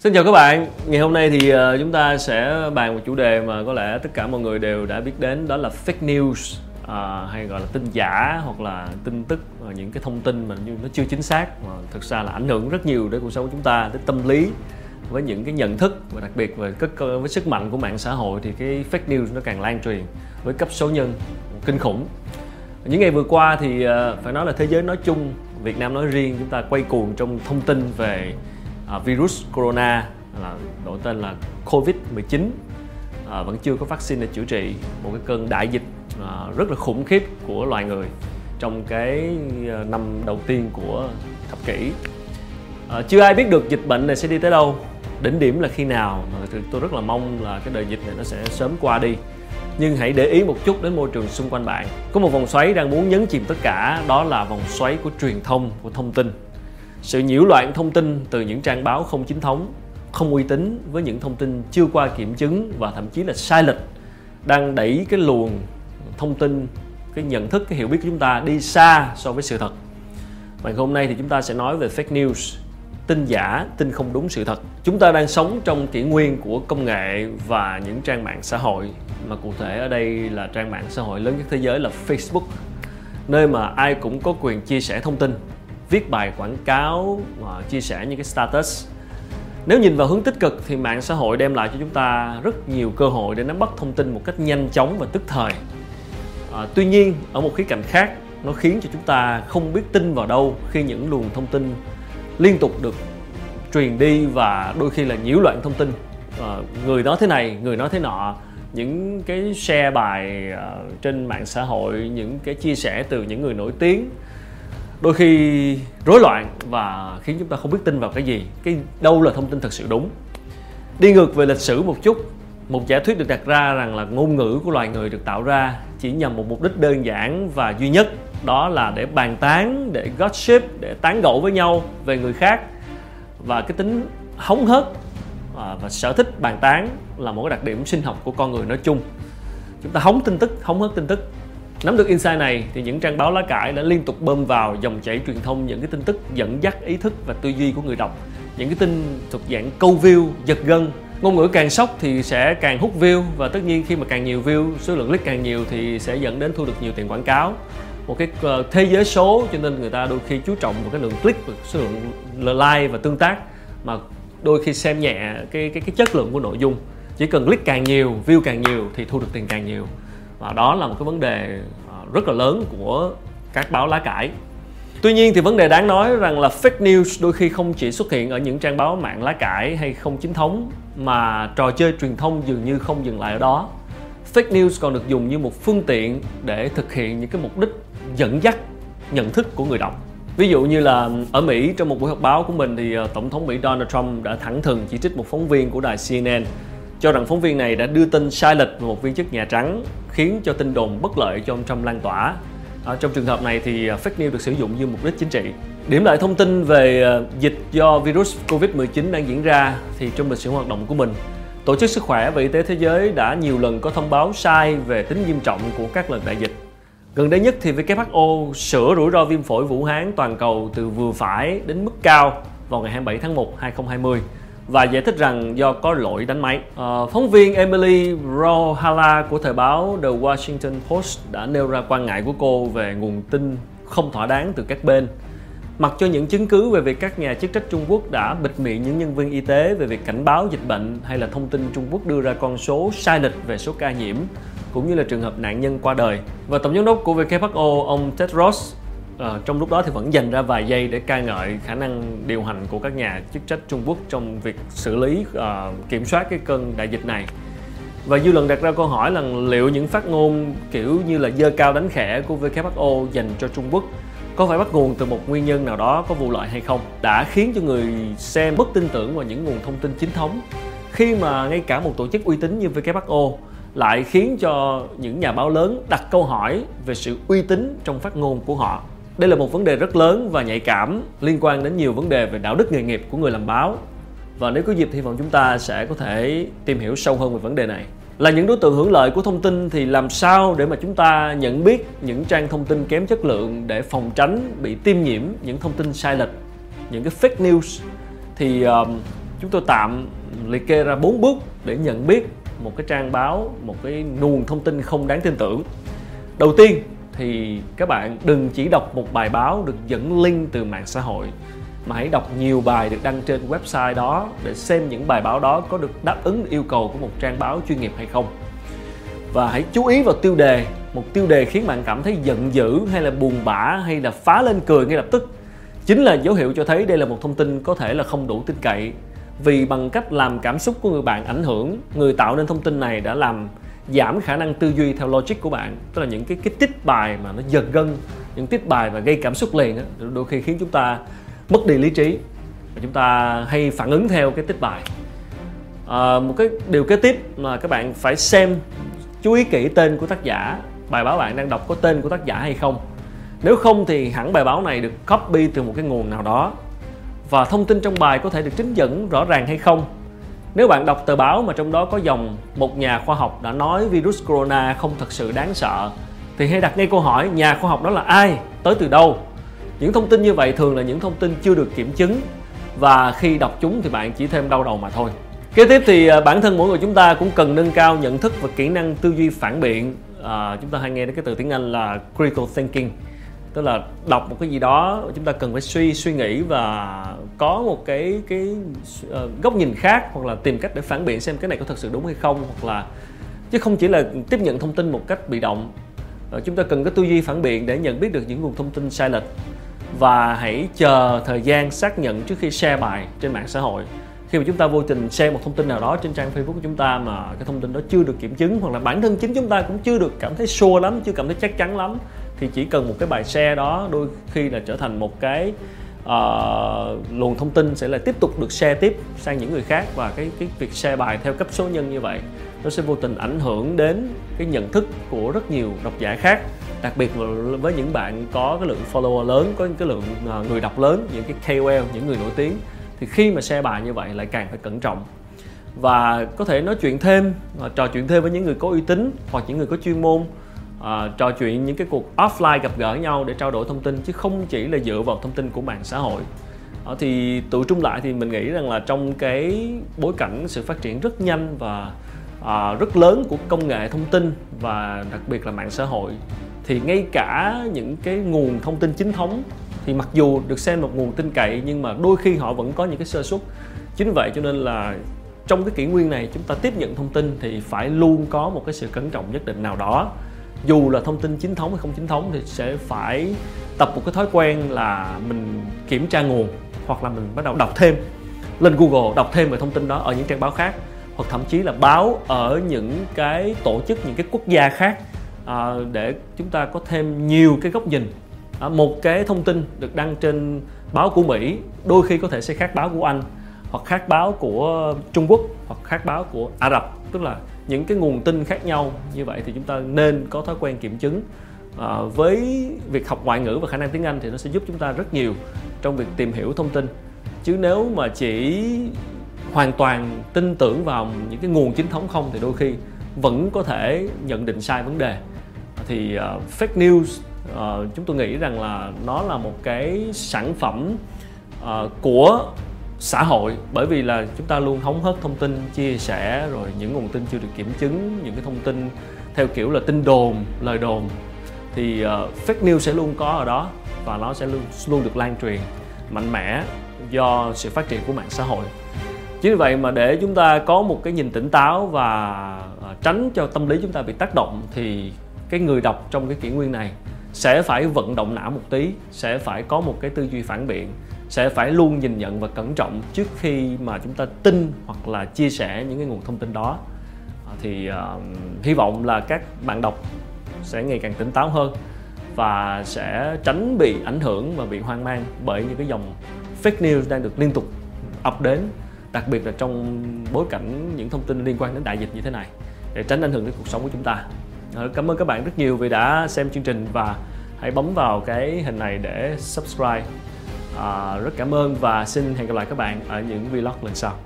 Xin chào các bạn, ngày hôm nay thì ờ, chúng ta sẽ bàn một chủ đề mà có lẽ tất cả mọi người đều đã biết đến đó là fake news. À, hay gọi là tin giả hoặc là tin tức ờ, những cái thông tin mà như nó chưa chính xác mà thực ra là ảnh hưởng rất nhiều đến cuộc sống của chúng ta, đến tâm lý với những cái nhận thức và đặc biệt về cái với sức mạnh của mạng xã hội thì cái fake news nó càng lan truyền với cấp số nhân kinh khủng. Những ngày vừa qua thì ờ, phải nói là thế giới nói chung Việt Nam nói riêng chúng ta quay cuồng trong thông tin về à, virus corona là đổi tên là Covid-19 à, vẫn chưa có vaccine để chữa trị một cái cơn đại dịch à, rất là khủng khiếp của loài người trong cái à, năm đầu tiên của thập kỷ. À, chưa ai biết được dịch bệnh này sẽ đi tới đâu. Đỉnh điểm là khi nào mà tôi- tôi rất là mong là cái đợt dịch này nó sẽ sớm qua đi. Nhưng hãy để ý một chút đến môi trường xung quanh bạn. Có một vòng xoáy đang muốn nhấn chìm tất cả đó là vòng xoáy của truyền thông của thông tin sự nhiễu loạn thông tin từ những trang báo không chính thống không uy tín với những thông tin chưa qua kiểm chứng và thậm chí là sai lệch đang đẩy cái luồng thông tin cái nhận thức cái hiểu biết của chúng ta đi xa so với sự thật và hôm nay thì chúng ta sẽ nói về fake news, tin giả, tin không đúng sự thật. Chúng ta đang sống trong kỷ nguyên của công nghệ và những trang mạng xã hội mà cụ thể ở đây là trang mạng xã hội lớn nhất thế giới là Facebook nơi mà ai cũng có quyền chia sẻ thông tin, viết bài quảng cáo, và chia sẻ những cái status. Nếu nhìn vào hướng tích cực thì mạng xã hội đem lại cho chúng ta rất nhiều cơ hội để nắm bắt thông tin một cách nhanh chóng và tức thời. À, tuy nhiên ở một khía cạnh khác nó khiến cho chúng ta không biết tin vào đâu khi những luồng thông tin liên tục được truyền đi và đôi khi là nhiễu loạn thông tin à, người nói thế này người nói thế nọ những cái share bài uh, trên mạng xã hội những cái chia sẻ từ những người nổi tiếng đôi khi rối loạn và khiến chúng ta không biết tin vào cái gì cái đâu là thông tin thật sự đúng Đi ngược về lịch sử một chút, một giả thuyết được đặt ra rằng là ngôn ngữ của loài người được tạo ra chỉ nhằm một mục đích đơn giản và duy nhất, đó là để bàn tán, để gossip, để tán gẫu với nhau về người khác. Và cái tính hóng hớt à, và sở thích bàn tán là một cái đặc điểm sinh học của con người nói chung. Chúng ta hóng tin tức, hóng hớt tin tức. Nắm được insight này thì những trang báo lá cải đã liên tục bơm vào dòng chảy truyền thông những cái tin tức dẫn dắt ý thức và tư duy của người đọc. Những cái tin thuộc dạng câu view, giật gân. Ngôn ngữ càng sốc thì sẽ càng hút view và tất nhiên khi mà càng nhiều view, số lượng click càng nhiều thì sẽ dẫn đến thu được nhiều tiền quảng cáo. Một cái ờ, thế giới số cho nên người ta đôi khi chú trọng vào cái lượng click và số lượng like và tương tác mà đôi khi xem nhẹ cái cái cái chất lượng của nội dung. Chỉ cần click càng nhiều, view càng nhiều thì thu được tiền càng nhiều và đó là một cái vấn đề à, rất là lớn của các báo lá cải Tuy nhiên thì vấn đề đáng nói rằng là fake news đôi khi không chỉ xuất hiện ở những trang báo mạng lá cải hay không chính thống, mà trò chơi truyền thông dường như không dừng lại ở đó. Fake news còn được dùng như một phương tiện để thực hiện những cái mục đích dẫn dắt, nhận thức của người đọc. Ví dụ như là ở Mỹ, trong một buổi họp báo của mình thì à, Tổng thống Mỹ Donald Trump đã thẳng thừng chỉ trích một phóng viên của đài CNN cho rằng phóng viên này đã đưa tin sai lệch về một viên chức Nhà Trắng khiến cho tin đồn bất lợi cho ông Trump lan tỏa. À, trong trường hợp này thì à, fake news được sử dụng như mục đích chính trị. Điểm lại thông tin về à, dịch do virus Covid-19 đang diễn ra thì trong lịch sử hoạt động của mình, Tổ chức Sức khỏe và Y tế Thế giới đã nhiều lần có thông báo sai về tính nghiêm trọng của các lần đại dịch. Gần đây nhất thì WHO sửa rủi ro viêm phổi Vũ Hán toàn cầu từ vừa phải đến mức cao vào ngày 27 tháng 1 2020 và giải thích rằng do có lỗi đánh máy. À, phóng viên Emily Rohala của thời báo The Washington Post đã nêu ra quan ngại của cô về nguồn tin không thỏa đáng từ các bên. Mặc cho những chứng cứ về việc các nhà chức trách Trung Quốc đã bịt miệng những nhân viên y tế về việc cảnh báo dịch bệnh hay là thông tin Trung Quốc đưa ra con số sai lệch về số ca nhiễm cũng như là trường hợp nạn nhân qua đời. Và Tổng giám đốc của WHO ông Tedros à, trong lúc đó thì vẫn dành ra vài giây để ca ngợi khả năng điều hành của các nhà chức trách Trung Quốc trong việc xử lý ờ, kiểm soát cái cơn đại dịch này. Và dư luận đặt ra câu hỏi là liệu những phát ngôn kiểu như là dơ cao đánh khẽ của WHO dành cho Trung Quốc có phải bắt nguồn từ một nguyên nhân nào đó có vụ lợi hay không đã khiến cho người xem mất tin tưởng vào những nguồn thông tin chính thống? Khi mà ngay cả một tổ chức uy tín như WHO lại khiến cho những nhà báo lớn đặt câu hỏi về sự uy tín trong phát ngôn của họ đây là một vấn đề rất lớn và nhạy cảm liên quan đến nhiều vấn đề về đạo đức nghề nghiệp của người làm báo. Và nếu có dịp thì hy vọng chúng ta sẽ có thể tìm hiểu sâu hơn về vấn đề này. Là những đối tượng hưởng lợi của thông tin thì làm sao để mà chúng ta nhận biết những trang thông tin kém chất lượng để phòng tránh bị tiêm nhiễm những thông tin sai lệch những cái fake news? Thì um, chúng tôi tạm liệt kê ra bốn bước để nhận biết một cái trang báo một cái nguồn thông tin không đáng tin tưởng. Đầu tiên thì các bạn đừng chỉ đọc một bài báo được dẫn link từ mạng xã hội, mà hãy đọc nhiều bài được đăng trên website đó để xem những bài báo đó có được đáp ứng yêu cầu của một trang báo chuyên nghiệp hay không. Và hãy chú ý vào tiêu đề, một tiêu đề khiến bạn cảm thấy giận dữ hay là buồn bã hay là phá lên cười ngay lập tức. Chính là dấu hiệu cho thấy đây là một thông tin có thể là không đủ tin cậy. Vì bằng cách làm cảm xúc của người bạn ảnh hưởng, người tạo nên thông tin này đã làm giảm khả năng tư duy theo logic của bạn. Tức là những cái cái tích bài mà nó giật gân những tích bài và gây cảm xúc liền đó, đôi khi khiến chúng ta mất đi lý trí và chúng ta hay phản ứng theo cái tích bài. À, một cái điều kế tiếp là các bạn phải xem chú ý kỹ tên của tác giả bài báo bạn đang đọc có tên của tác giả hay không. Nếu không thì hẳn bài báo này được copy từ một cái nguồn nào đó và thông tin trong bài có thể được trích dẫn rõ ràng hay không nếu bạn đọc tờ báo mà trong đó có dòng một nhà khoa học đã nói virus corona không thật sự đáng sợ thì hãy đặt ngay câu hỏi nhà khoa học đó là ai? Tới từ đâu? Những thông tin như vậy thường là những thông tin chưa được kiểm chứng và khi đọc chúng thì bạn chỉ thêm đau đầu mà thôi. Kế tiếp thì à, bản thân mỗi người chúng ta cũng cần nâng cao nhận thức và kỹ năng tư duy phản biện. À, chúng ta hay nghe đến cái từ tiếng anh là critical thinking tức là đọc một cái gì đó chúng ta cần phải suy suy nghĩ và có một cái cái uh, góc nhìn khác hoặc là tìm cách để phản biện xem cái này có thật sự đúng hay không hoặc là chứ không chỉ là tiếp nhận thông tin một cách bị động. Uh, chúng ta cần có tư duy phản biện để nhận biết được những nguồn thông tin sai lệch và hãy chờ thời gian xác nhận trước khi share bài trên mạng xã hội. Khi mà chúng ta vô tình share một thông tin nào đó trên trang Facebook của chúng ta mà cái thông tin đó chưa được kiểm chứng hoặc là bản thân chính chúng ta cũng chưa được cảm thấy sure lắm chưa cảm thấy chắc chắn lắm thì chỉ cần một cái bài share đó đôi khi là trở thành một cái uh, luồng thông tin sẽ là tiếp tục được share tiếp sang những người khác và cái cái việc share bài theo cấp số nhân như vậy nó sẽ vô tình ảnh hưởng đến cái nhận thức của rất nhiều độc giả khác. Đặc biệt với những bạn có cái lượng follower lớn có cái lượng ờ, người đọc lớn những cái KOL những người nổi tiếng thì khi mà share bài như vậy lại càng phải cẩn trọng. Và có thể nói chuyện thêm ờ, trò chuyện thêm với những người có uy tín hoặc những người có chuyên môn uh, trò chuyện những cái cuộc offline gặp gỡ nhau để trao đổi thông tin chứ không chỉ là dựa vào thông tin của mạng xã hội. Uh, thì tự trung lại thì mình nghĩ rằng là trong cái bối cảnh sự phát triển rất nhanh và uh, rất lớn của công nghệ thông tin và đặc biệt là mạng xã hội thì ngay cả những cái nguồn thông tin chính thống thì mặc dù được xem một nguồn tin cậy nhưng mà đôi khi họ vẫn có những cái sơ suất. Chính vậy cho nên là trong cái kỷ nguyên này chúng ta tiếp nhận thông tin thì phải luôn có một cái sự cẩn trọng nhất định nào đó dù là thông tin chính thống hay không chính thống thì sẽ phải tập một cái thói quen là mình kiểm tra nguồn hoặc là mình bắt đầu đọc thêm. Lên Google đọc thêm về thông tin đó ở những trang báo khác hoặc thậm chí là báo ở những cái tổ chức những cái quốc gia khác à, để chúng ta có thêm nhiều cái góc nhìn. À, một cái thông tin được đăng trên báo của Mỹ đôi khi có thể sẽ khác báo của Anh hoặc khác báo của Trung Quốc hoặc khác báo của Ả Rập tức là những cái nguồn tin khác nhau như vậy thì chúng ta nên có thói quen kiểm chứng. À, với việc học ngoại ngữ và khả năng tiếng Anh thì nó sẽ giúp chúng ta rất nhiều trong việc tìm hiểu thông tin. Chứ nếu mà chỉ hoàn toàn tin tưởng vào những cái nguồn chính thống không thì đôi khi vẫn có thể nhận định sai vấn đề. Thì uh, fake news uh, chúng tôi nghĩ rằng là nó là một cái sản phẩm uh, của xã hội bởi vì là chúng ta luôn hóng hớt thông tin chia sẻ rồi những nguồn tin chưa được kiểm chứng những cái thông tin theo kiểu là tin đồn lời đồn thì uh, fake news sẽ luôn có ở đó và nó sẽ luôn luôn được lan truyền mạnh mẽ do sự phát triển của mạng xã hội. Chính vì vậy mà để chúng ta có một cái nhìn tỉnh táo và uh, tránh cho tâm lý chúng ta bị tác động thì cái người đọc trong cái kỷ nguyên này sẽ phải vận động não một tí sẽ phải có một cái tư duy phản biện sẽ phải luôn nhìn nhận và cẩn trọng trước khi mà chúng ta tin hoặc là chia sẻ những cái nguồn thông tin đó. À, thì uh, hy vọng là các bạn đọc sẽ ngày càng tỉnh táo hơn và sẽ tránh bị ảnh hưởng và bị hoang mang bởi những cái dòng fake news đang được liên tục ập đến đặc biệt là trong bối cảnh những thông tin liên quan đến đại dịch như thế này để tránh ảnh hưởng đến cuộc sống của chúng ta. Ờ, cảm ơn các bạn rất nhiều vì đã xem chương trình và hãy bấm vào cái hình này để subscribe à, rất cảm ơn và xin hẹn gặp lại các bạn ở những vlog lần sau.